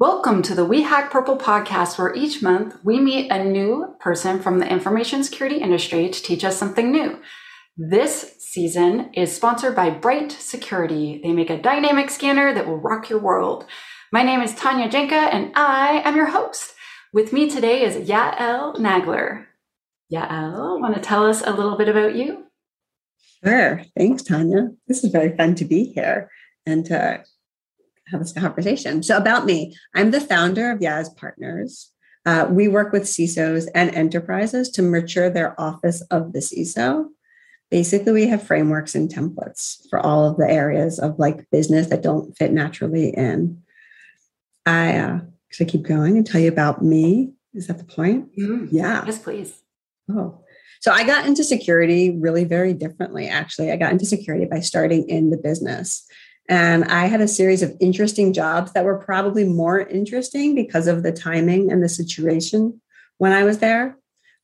Welcome to the We Hack Purple podcast, where each month we meet a new person from the information security industry to teach us something new. This season is sponsored by Bright Security. They make a dynamic scanner that will rock your world. My name is Tanya Janca, and I am your host. With me today is Yael Nagler. Yael, want to tell us a little bit about you? Sure. Thanks, Tanya. This is very fun to be here and to have this conversation. So, about me, I'm the founder of Yaz Partners. Uh, we work with CISOs and enterprises to mature their office of the CISO. Basically, we have frameworks and templates for all of the areas of like business that don't fit naturally in. I uh, should I keep going and tell you about me? Is that the point? Mm, yeah. Yes, please. Oh, so I got into security really very differently, actually. I got into security by starting in the business. And I had a series of interesting jobs that were probably more interesting because of the timing and the situation when I was there.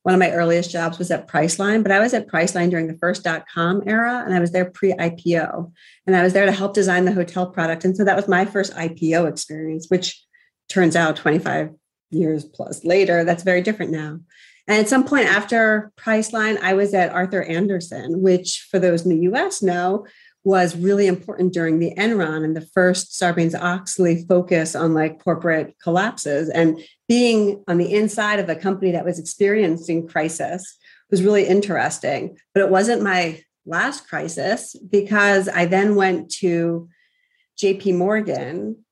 One of my earliest jobs was at Priceline, but I was at Priceline during the first dot com era and I was there pre IPO. And I was there to help design the hotel product. And so that was my first IPO experience, which turns out 25 years plus later, that's very different now. And at some point after Priceline, I was at Arthur Andersen, which for those in the US know was really important during the Enron and the first Sarbanes Oxley focus on like corporate collapses. And being on the inside of a company that was experiencing crisis was really interesting. But it wasn't my last crisis because I then went to JP Morgan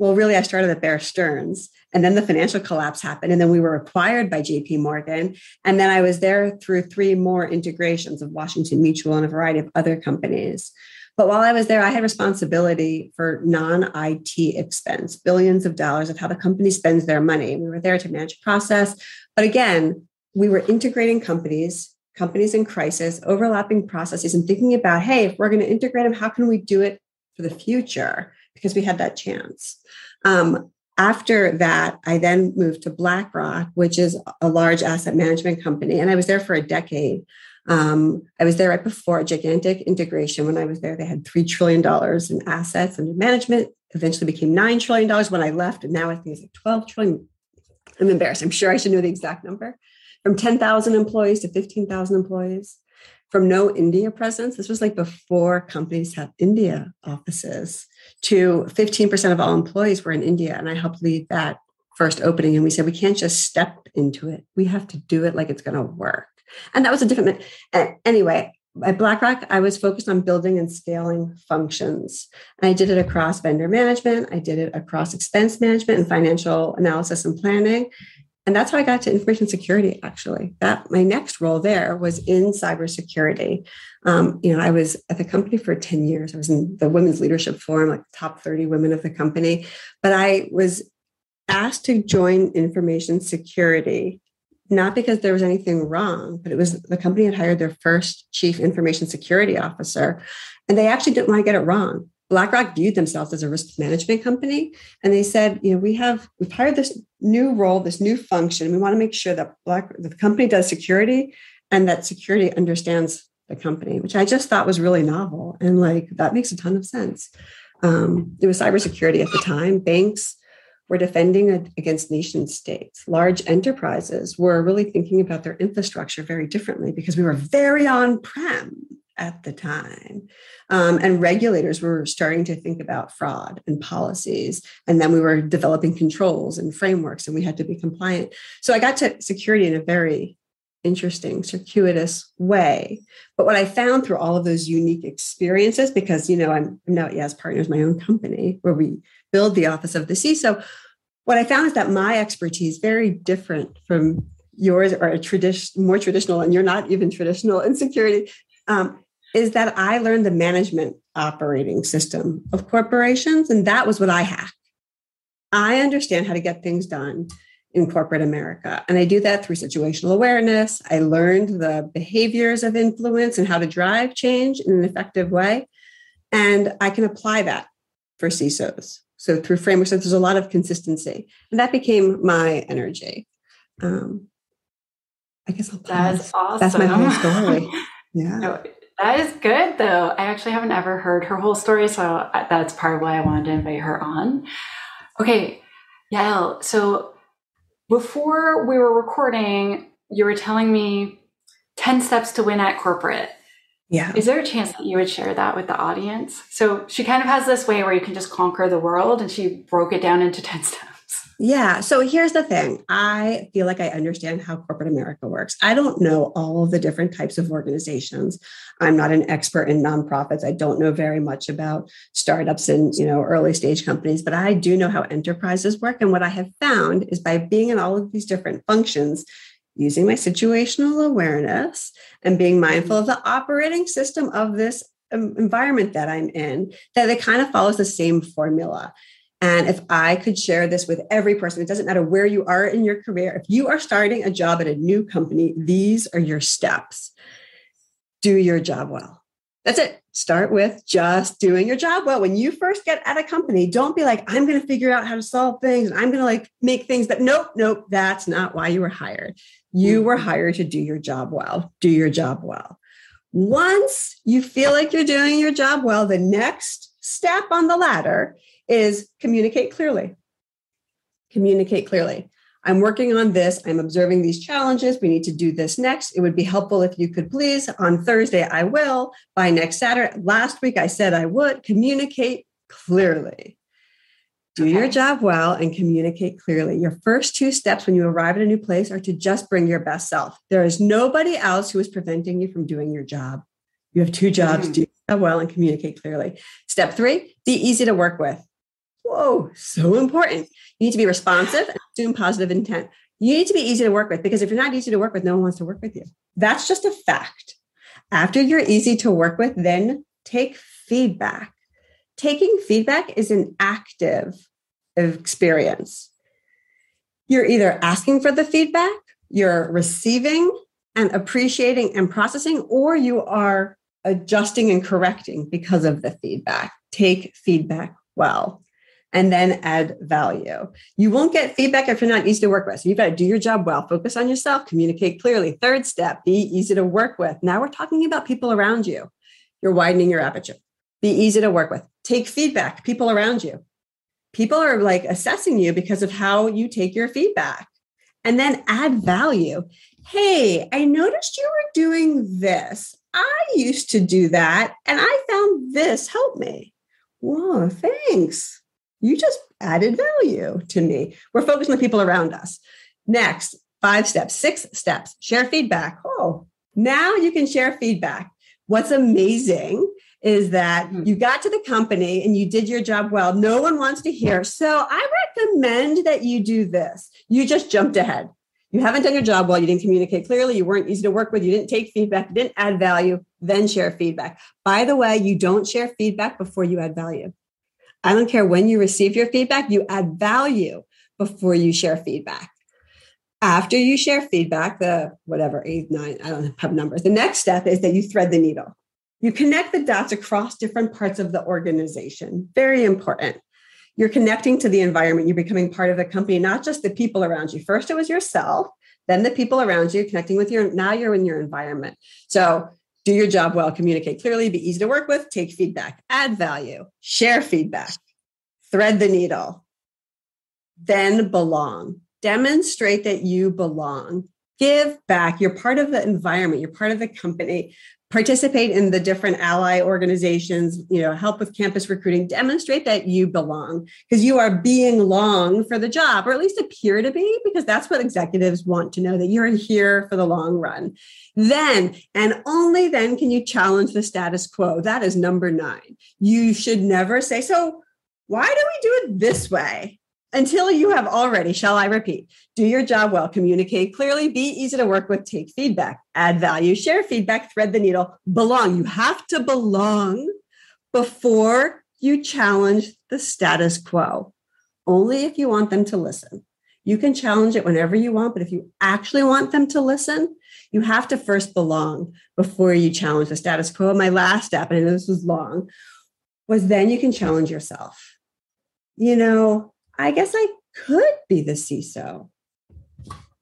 well, really, I started at Bear Stearns, and then the financial collapse happened, and then we were acquired by JP Morgan. And then I was there through three more integrations of Washington Mutual and a variety of other companies. But while I was there, I had responsibility for non IT expense, billions of dollars of how the company spends their money. We were there to manage process. But again, we were integrating companies, companies in crisis, overlapping processes, and thinking about hey, if we're going to integrate them, how can we do it for the future? because we had that chance. Um, after that, I then moved to BlackRock, which is a large asset management company, and I was there for a decade. Um, I was there right before a gigantic integration. When I was there, they had $3 trillion in assets under management, eventually became $9 trillion when I left, and now I think it's like 12 trillion. I'm embarrassed. I'm sure I should know the exact number. From 10,000 employees to 15,000 employees from no India presence. This was like before companies had India offices to 15% of all employees were in India. And I helped lead that first opening. And we said, we can't just step into it. We have to do it like it's going to work. And that was a different, anyway, at BlackRock, I was focused on building and scaling functions. I did it across vendor management. I did it across expense management and financial analysis and planning. And that's how I got to information security, actually. That my next role there was in cybersecurity. Um, you know, I was at the company for 10 years. I was in the women's leadership forum, like top 30 women of the company. But I was asked to join information security, not because there was anything wrong, but it was the company had hired their first chief information security officer. And they actually didn't want to get it wrong. BlackRock viewed themselves as a risk management company. And they said, you know, we have, we've hired this new role, this new function. We want to make sure that Black, the company does security and that security understands the company, which I just thought was really novel. And like, that makes a ton of sense. Um, there was cybersecurity at the time. Banks were defending against nation states. Large enterprises were really thinking about their infrastructure very differently because we were very on prem at the time. Um, and regulators were starting to think about fraud and policies. And then we were developing controls and frameworks, and we had to be compliant. So I got to security in a very interesting, circuitous way. But what I found through all of those unique experiences, because you know I'm, now Yaz Partners, my own company, where we build the office of the CISO. What I found is that my expertise very different from yours or a tradition more traditional, and you're not even traditional in security. Um, is that I learned the management operating system of corporations, and that was what I hacked. I understand how to get things done in corporate America. And I do that through situational awareness. I learned the behaviors of influence and how to drive change in an effective way. And I can apply that for CISOs. So through frameworks, there's a lot of consistency. And that became my energy. Um, I guess I'll pause. That's awesome. That's my whole story. Yeah. No, that is good, though. I actually haven't ever heard her whole story, so that's part of why I wanted to invite her on. Okay, Yeah. So before we were recording, you were telling me 10 steps to win at corporate. Yeah. Is there a chance that you would share that with the audience? So she kind of has this way where you can just conquer the world, and she broke it down into 10 steps. Yeah. So here's the thing I feel like I understand how corporate America works. I don't know all of the different types of organizations. I'm not an expert in nonprofits. I don't know very much about startups and you know early stage companies, but I do know how enterprises work. And what I have found is by being in all of these different functions, using my situational awareness and being mindful of the operating system of this um, environment that I'm in, that it kind of follows the same formula. And if I could share this with every person, it doesn't matter where you are in your career. If you are starting a job at a new company, these are your steps. Do your job well. That's it. Start with just doing your job well. When you first get at a company, don't be like, I'm going to figure out how to solve things and I'm going to like make things that nope, nope, that's not why you were hired. You were mm-hmm. hired to do your job well. Do your job well. Once you feel like you're doing your job well, the next step on the ladder is communicate clearly. Communicate clearly. I'm working on this. I'm observing these challenges. We need to do this next. It would be helpful if you could please. On Thursday, I will. By next Saturday, last week I said I would communicate clearly. Do okay. your job well and communicate clearly. Your first two steps when you arrive at a new place are to just bring your best self. There is nobody else who is preventing you from doing your job. You have two jobs mm. do well and communicate clearly. Step three, be easy to work with. Whoa, so important. You need to be responsive and assume positive intent. You need to be easy to work with because if you're not easy to work with, no one wants to work with you. That's just a fact. After you're easy to work with, then take feedback. Taking feedback is an active experience. You're either asking for the feedback, you're receiving and appreciating and processing, or you are adjusting and correcting because of the feedback. Take feedback well and then add value. You won't get feedback if you're not easy to work with. So you've got to do your job well, focus on yourself, communicate clearly. Third step, be easy to work with. Now we're talking about people around you. You're widening your aperture. Be easy to work with. Take feedback, people around you. People are like assessing you because of how you take your feedback. And then add value. Hey, I noticed you were doing this. I used to do that and I found this help me. Whoa, thanks you just added value to me. We're focusing on the people around us. Next, five steps, six steps, share feedback. Oh, now you can share feedback. What's amazing is that hmm. you got to the company and you did your job well. No one wants to hear. So I recommend that you do this. You just jumped ahead. You haven't done your job well. You didn't communicate clearly. You weren't easy to work with. You didn't take feedback. You didn't add value. Then share feedback. By the way, you don't share feedback before you add value. I don't care when you receive your feedback, you add value before you share feedback. After you share feedback, the whatever, eight, nine, I don't have numbers. The next step is that you thread the needle. You connect the dots across different parts of the organization. Very important. You're connecting to the environment. You're becoming part of the company, not just the people around you. First, it was yourself, then the people around you, connecting with your, now you're in your environment. So do your job well, communicate clearly, be easy to work with, take feedback, add value, share feedback, thread the needle, then belong. Demonstrate that you belong. Give back. You're part of the environment, you're part of the company. Participate in the different ally organizations you know help with campus recruiting. Demonstrate that you belong because you are being long for the job or at least appear to be because that's what executives want to know that you're here for the long run. Then and only then can you challenge the status quo. That is number 9 you should never say so why do we do it this way until you have already, shall I repeat, do your job well, communicate clearly, be easy to work with, take feedback, add value, share feedback, thread the needle, belong. You have to belong before you challenge the status quo, only if you want them to listen. You can challenge it whenever you want, but if you actually want them to listen, you have to first belong before you challenge the status quo. My last step, and I know this was long, was then you can challenge yourself. You know, I guess I could be the CISO.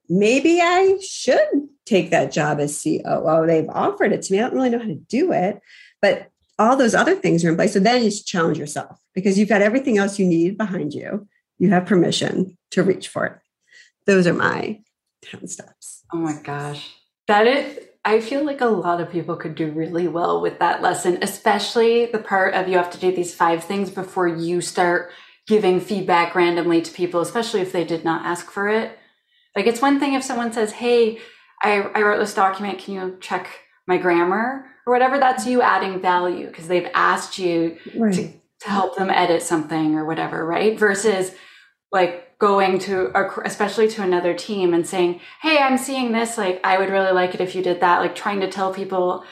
Maybe I should take that job as COO. They've offered it to me. I don't really know how to do it, but all those other things are in place. So then you challenge yourself because you've got everything else you need behind you. You have permission. to reach for it. Those are my 10 steps. Oh my gosh. That is, I feel like a lot of people could do really well with that lesson, especially the part of you have to do these five things before you start giving feedback randomly to people, especially if they did not ask for it. Like it's one thing if someone says, Hey, I, I wrote this document. Can you check my grammar or whatever? That's you adding value because they've asked you right. to, to help them edit something or whatever, right? Versus like going to, especially to another team and saying, Hey, I'm seeing this. Like, I would really like it if you did that. Like trying to tell people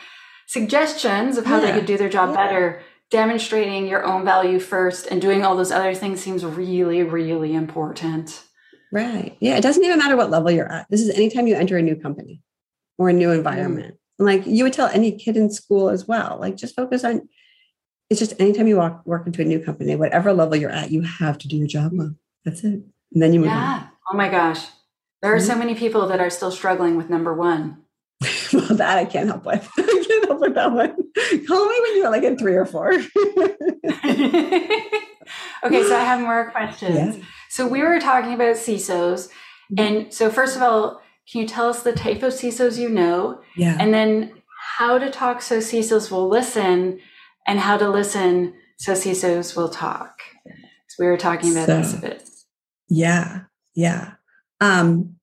suggestions of how yeah. they could do their job yeah. better demonstrating your own value first and doing all those other things seems really, really important. Right. Yeah. It doesn't even matter what level you're at. This is anytime you enter a new company or a new environment. Mm. Like you would tell any kid in school as well, like just focus on it's just anytime you walk work into a new company, whatever level you're at, you have to do your job well. That's it. And then you move yeah. on. Oh my gosh. There are mm-hmm. so many people that are still struggling with number one. well, that I can't help with. I can't help with that one. Call me when you're like in three or four. okay, so I have more questions. Yeah. So we were talking about CISOs. Mm-hmm. And so first of all, can you tell us the type of CISOs you know? Yeah. And then how to talk so CISOs will listen and how to listen so CISOs will talk. So we were talking about so, this a bit. Yeah. Yeah. Um,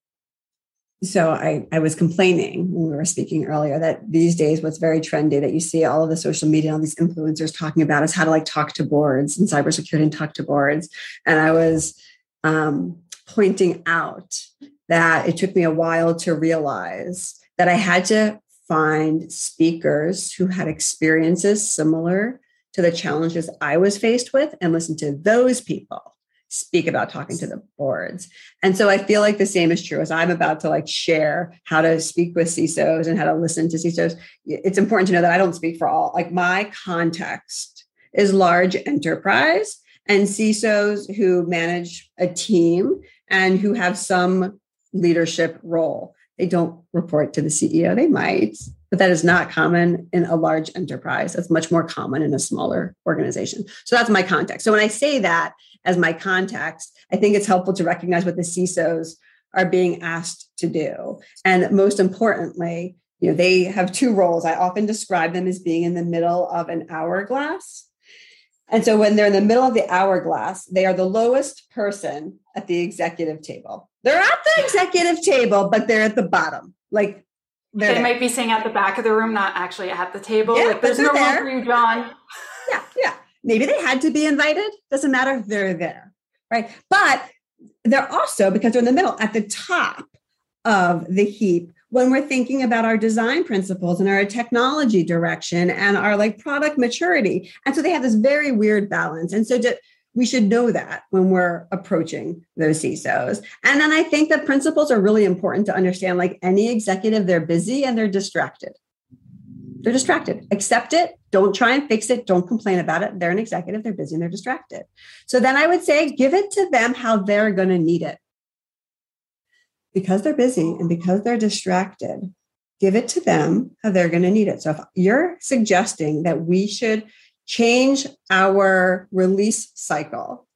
so I, I was complaining when we were speaking earlier that these days what's very trendy that you see all of the social media all these influencers talking about is how to like talk to boards and cybersecurity and talk to boards. And i was um, pointing out that it took me a while to realize that i had to find speakers who had experiences similar to the challenges i was faced with and listen to those people speak about talking to the boards. And so I feel like the same is true as I'm about to like share how to speak with CISOs and how to listen to CISOs. It's important to know that I don't speak for all. Like my context is large enterprise and CISOs who manage a team and who have some leadership role. They don't report to the CEO. They might, but that is not common in a large enterprise. That's much more common in a smaller organization. So that's my context. So when I say that, as my context, I think it's helpful to recognize what the CISOs are being asked to do. And most importantly, you know, they have two roles. I often describe them as being in the middle of an hourglass. And so when they're in the middle of the hourglass, they are the lowest person at the executive table. They're at the executive table, but they're at the bottom. Like they might be sitting at the back of the room, not actually at the table. Yeah, like there's no room for you, John. Yeah, yeah. Maybe they had to be invited. Doesn't matter if they're there, right? But they're also, because they're in the middle, at the top of the heap when we're thinking about our design principles and our technology direction and our like product maturity. And so they have this very weird balance. And so to, we should know that when we're approaching those CISOs. And then I think that principles are really important to understand. Like any executive, they're busy and they're distracted. They're distracted. Accept it. Don't try and fix it. Don't complain about it. They're an executive. They're busy and they're distracted. So then I would say give it to them how they're going to need it. Because they're busy and because they're distracted, give it to them how they're going to need it. So if you're suggesting that we should change our release cycle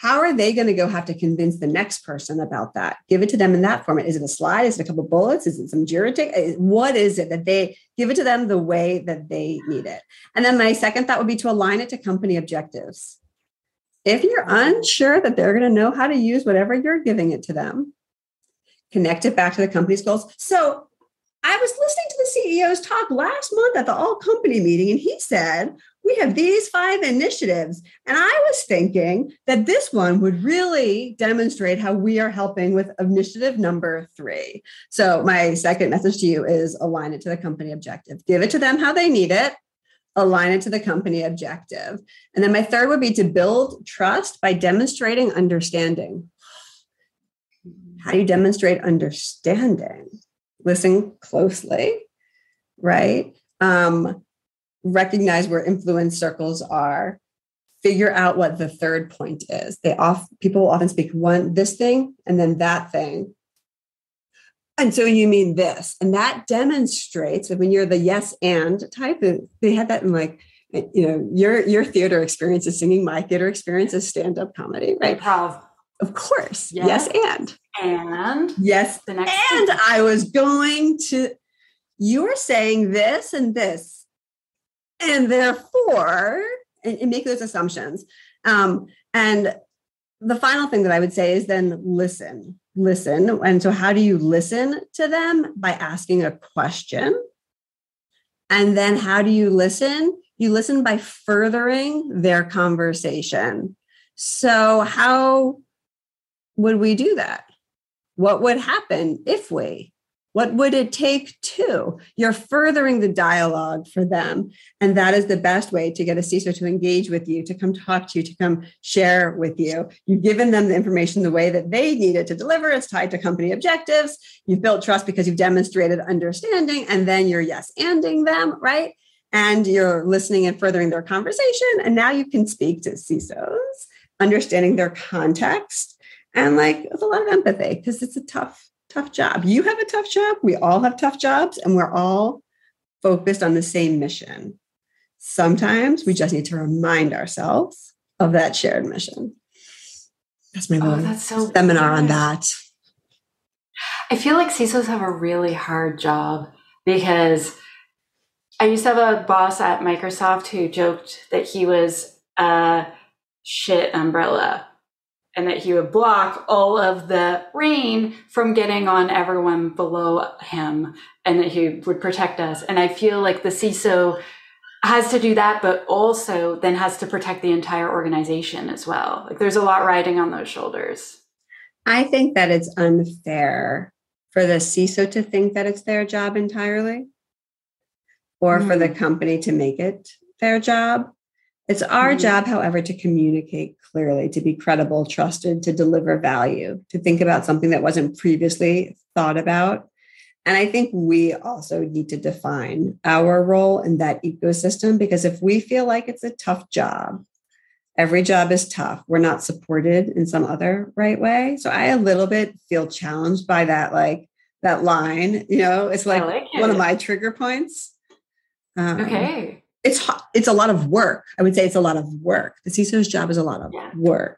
how are they going to go have to convince the next person about that? Give it to them in that format. Is it a slide? Is it a couple bullets? Is it some Jira tick? Eh, what is it that they give it to them the way that they need it? And then my second thought would be to align it to company objectives. If you're unsure that they're going to know how to use whatever you're giving it to them, connect it back to the company's goals. So I was listening to the CEO's talk last month at the all company meeting, and he said, We have these five initiatives. And I was thinking that this one would really demonstrate how we are helping with initiative number three. So, my second message to you is align it to the company objective, give it to them how they need it. Align it to the company objective. And then my third would be to build trust by demonstrating understanding. How do you demonstrate understanding? listen closely, right? Um, recognize where influence circles are, figure out what the third point is. They off people often speak one this thing and then that thing. And so you mean this, and that demonstrates that when you're the yes and type, they had that in like you know your your theater experience is singing, my theater experience is stand up comedy, right? Improv. Of course. Yes, yes and. And yes, the next and thing. I was going to you are saying this and this, and therefore, and, and make those assumptions. Um, and the final thing that I would say is then listen, listen. And so, how do you listen to them? By asking a question. And then, how do you listen? You listen by furthering their conversation. So, how would we do that? What would happen if we? What would it take to? You're furthering the dialogue for them. And that is the best way to get a CISO to engage with you, to come talk to you, to come share with you. You've given them the information the way that they need it to deliver. It's tied to company objectives. You've built trust because you've demonstrated understanding, and then you're yes anding them, right? And you're listening and furthering their conversation. And now you can speak to CISOs, understanding their context, and like with a lot of empathy because it's a tough tough job. You have a tough job. We all have tough jobs, and we're all focused on the same mission. Sometimes we just need to remind ourselves of that shared mission. That's my oh, that's so seminar on that. I feel like CISOs have a really hard job because I used to have a boss at Microsoft who joked that he was a shit umbrella and that he would block all of the rain from getting on everyone below him and that he would protect us. And I feel like the CISO has to do that, but also then has to protect the entire organization as well. Like there's a lot riding on those shoulders. I think that it's unfair for the CISO to think that it's their job entirely or mm-hmm. for the mm-hmm. company to make it their job. It's our mm-hmm. job, however, to communicate clearly, to be credible, trusted, to deliver value, to think about something that wasn't previously thought about. And I think we also need to define our role in that ecosystem because if we feel like it's a tough job, every job is tough, we're not supported in some other right way. So I a little bit feel challenged by that, like that line, you know, it's like, like it. one of my trigger points. Um, okay it's it's a lot of work. I would say it's a lot of work. The CISO's job is a lot of yeah. work.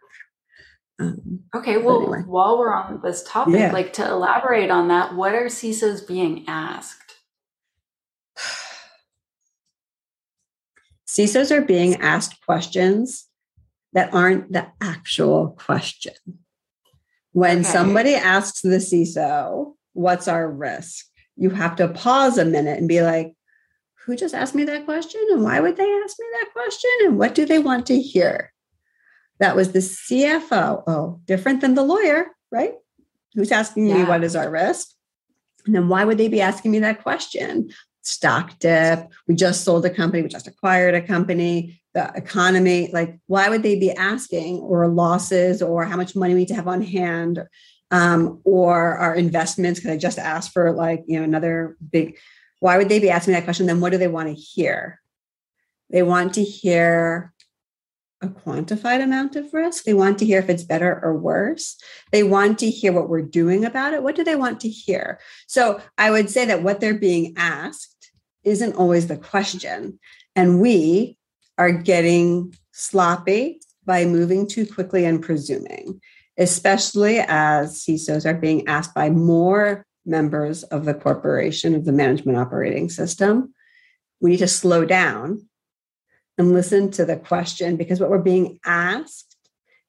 Um, okay, well, anyway. while we're on this topic, yeah. like to elaborate on that, what are CISOs being asked? CISOs are being asked questions that aren't the actual question. When okay. somebody asks the CISO, what's our risk? You have to pause a minute and be like, who just asked me that question and why would they ask me that question and what do they want to hear? That was the CFO. Oh, different than the lawyer, right? Who's asking yeah. me what is our risk? And then why would they be asking me that question? Stock dip, we just sold a company, we just acquired a company, the economy, like why would they be asking or losses or how much money we need to have on hand um, or our investments? Because I just asked for like, you know, another big why would they be asking that question? Then what do they want to hear? They want to hear a quantified amount of risk. They want to hear if it's better or worse. They want to hear what we're doing about it. What do they want to hear? So I would say that what they're being asked isn't always the question. And we are getting sloppy by moving too quickly and presuming, especially as CISOs are being asked by more members of the corporation, of the management operating system. We need to slow down and listen to the question because what we're being asked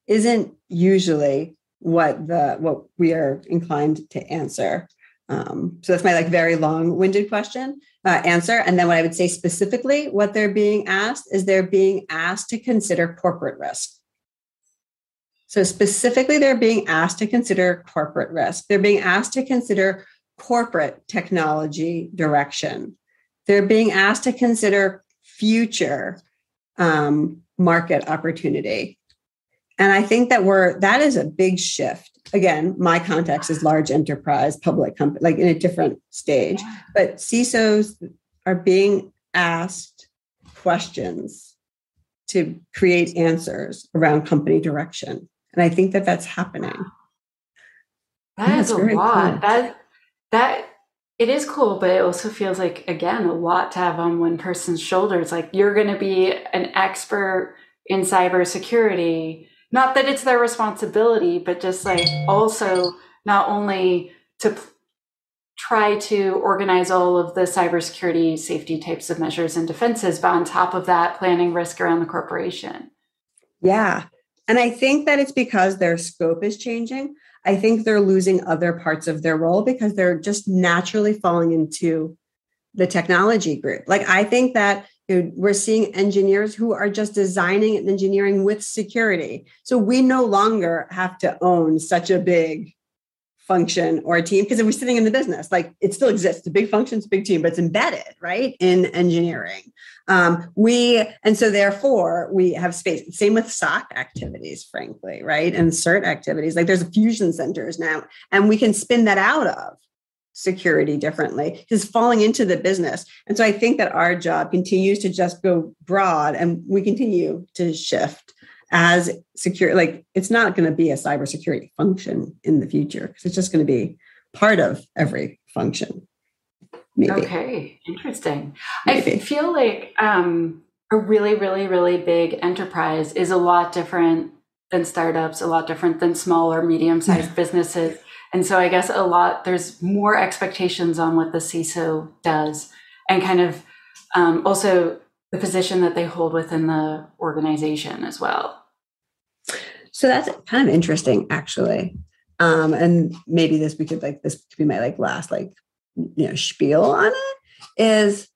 isn't usually what the what we are inclined to answer. Um, so that's my like very long-winded question uh, answer. And then what I would say specifically, what they're being asked is they're being asked to consider corporate risk. So, specifically, they're being asked to consider corporate risk. They're being asked to consider corporate technology direction. They're being asked to consider future um, market opportunity. And I think that we're, that is a big shift. Again, my context is large enterprise, public company, like in a different stage. But CISOs are being asked questions to create answers around company direction. And I think that that's happening. That is a lot. Cool. That that it is cool, but it also feels like again a lot to have on one person's shoulders. Like you're going to be an expert in cybersecurity, not that it's their responsibility, but just like also not only to p- try to organize all of the cybersecurity safety types of measures and defenses, but on top of that, planning risk around the corporation. Yeah. And I think that it's because their scope is changing. I think they're losing other parts of their role because they're just naturally falling into the technology group. Like I think that you know, we're seeing engineers who are just designing and engineering with security. So we no longer have to own such a big function or a team because if we're sitting in the business, like it still exists. a big function, it's a big team, but it's embedded, right, in engineering. Um, we and so therefore we have space. Same with SOC activities, frankly, right, and CERT activities. Like there's fusion centers now, and we can spin that out of security differently is falling into the business and so i think that our job continues to just go broad and we continue to shift as secure like it's not going to be a cybersecurity function in the future because it's just going to be part of every function maybe. okay interesting maybe. i feel like um, a really really really big enterprise is a lot different than startups a lot different than small or medium sized yeah. businesses and so I guess a lot, there's more expectations on what the CISO does and kind of um, also the position that they hold within the organization as well. So that's kind of interesting, actually. Um, and maybe this we could like this could be my like last like you know spiel on it is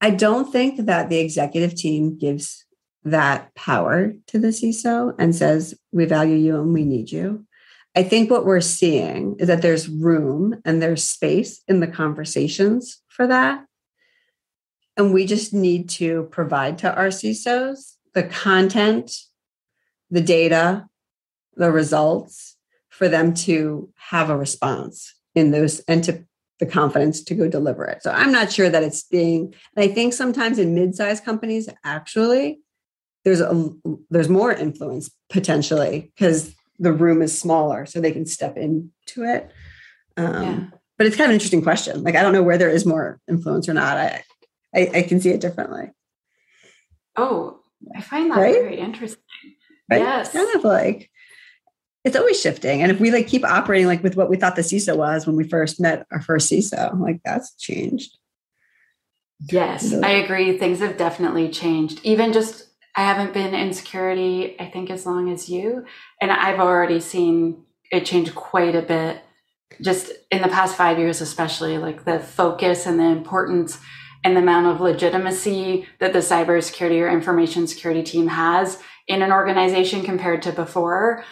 I don't think that the executive team gives that power to the CISO and says we value you and we need you. I think what we're seeing is that there's room and there's space in the conversations for that. And we just need to provide to our CISOs the content, the data, the results for them to have a response in those and to the confidence to go deliver it. So I'm not sure that it's being, and I think sometimes in mid-sized companies, actually, there's a there's more influence potentially because the room is smaller so they can step into it. Um, yeah. But it's kind of an interesting question. Like, I don't know where there is more influence or not. I, I, I can see it differently. Oh, I find that right? very interesting. Right? Yes. It's kind of like, it's always shifting. And if we like keep operating like with what we thought the CISO was when we first met our first CISO, like that's changed. Yes, I agree. Things have definitely changed. Even just I haven't been in security, I think, as long as you. And I've already seen it change quite a bit just in the past five years, especially like the focus and the importance and the amount of legitimacy that the cybersecurity or information security team has in an organization compared to before.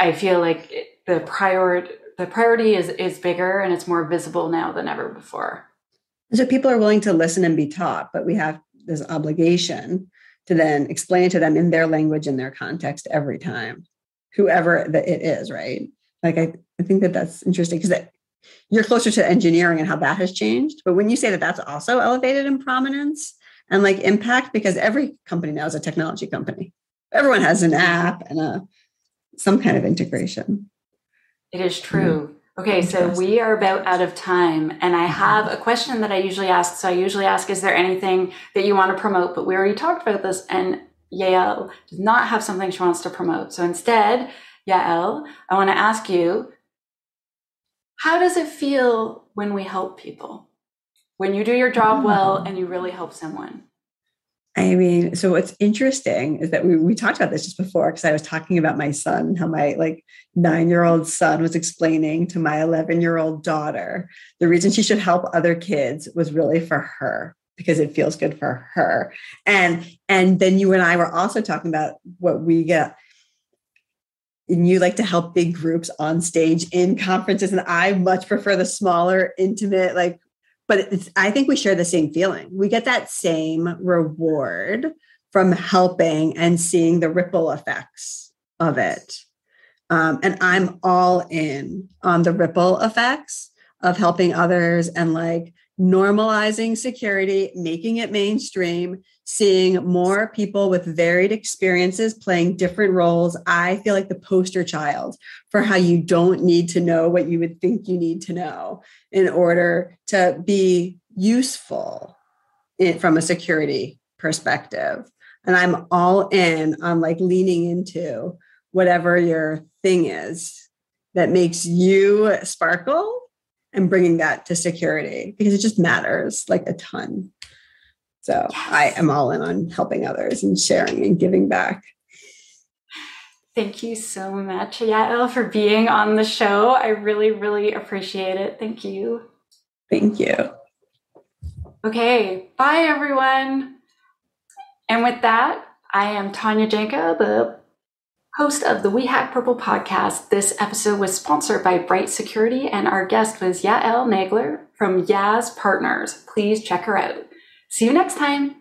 I feel like the priority the priority is is bigger and it's more visible now than ever before. So people are willing to listen and be taught, but we have this obligation to then explain to them in their language in their context every time whoever that it is right like i, I think that that's interesting because you're closer to engineering and how that has changed but when you say that that's also elevated in prominence and like impact because every company now is a technology company everyone has an app and a some kind of integration it is true mm-hmm. Okay, so we are about out of time, and I have a question that I usually ask. So I usually ask, is there anything that you want to promote? But we already talked about this, and Yael does not have something she wants to promote. So instead, Yael, I want to ask you, how does it feel when we help people? When you do your job well and you really help someone? I mean, so what's interesting is that we, we talked about this just before because I was talking about my son, how my like nine year old son was explaining to my 11 year old daughter the reason she should help other kids was really for her because it feels good for her. And and then you and I were also talking about what we get and you like to help big groups on stage in conferences and i much prefer the smaller intimate like but I think we share the same feeling. We get that same reward from helping and seeing the ripple effects of it. Um, and I'm all in on the ripple effects of helping others and like normalizing security, making it mainstream, seeing more people with varied experiences playing different roles. I feel like the poster child for how you don't need to know what you would think you need to know in order to be useful in, from a security perspective. And I'm all in on like leaning into whatever your thing is that makes you sparkle and bringing that to security because it just matters like a ton. So yes. I am all in on helping others and sharing and giving back. Thank you so much, Yael, for being on the show. I really, really appreciate it. Thank you. Thank you. Okay, bye everyone. And with that, I am Tanya Janca, the host of the We Hack Purple podcast. This episode was sponsored by Bright Security, and our guest was Yael Nagler from Yaz Partners. Please check her out. See you next time.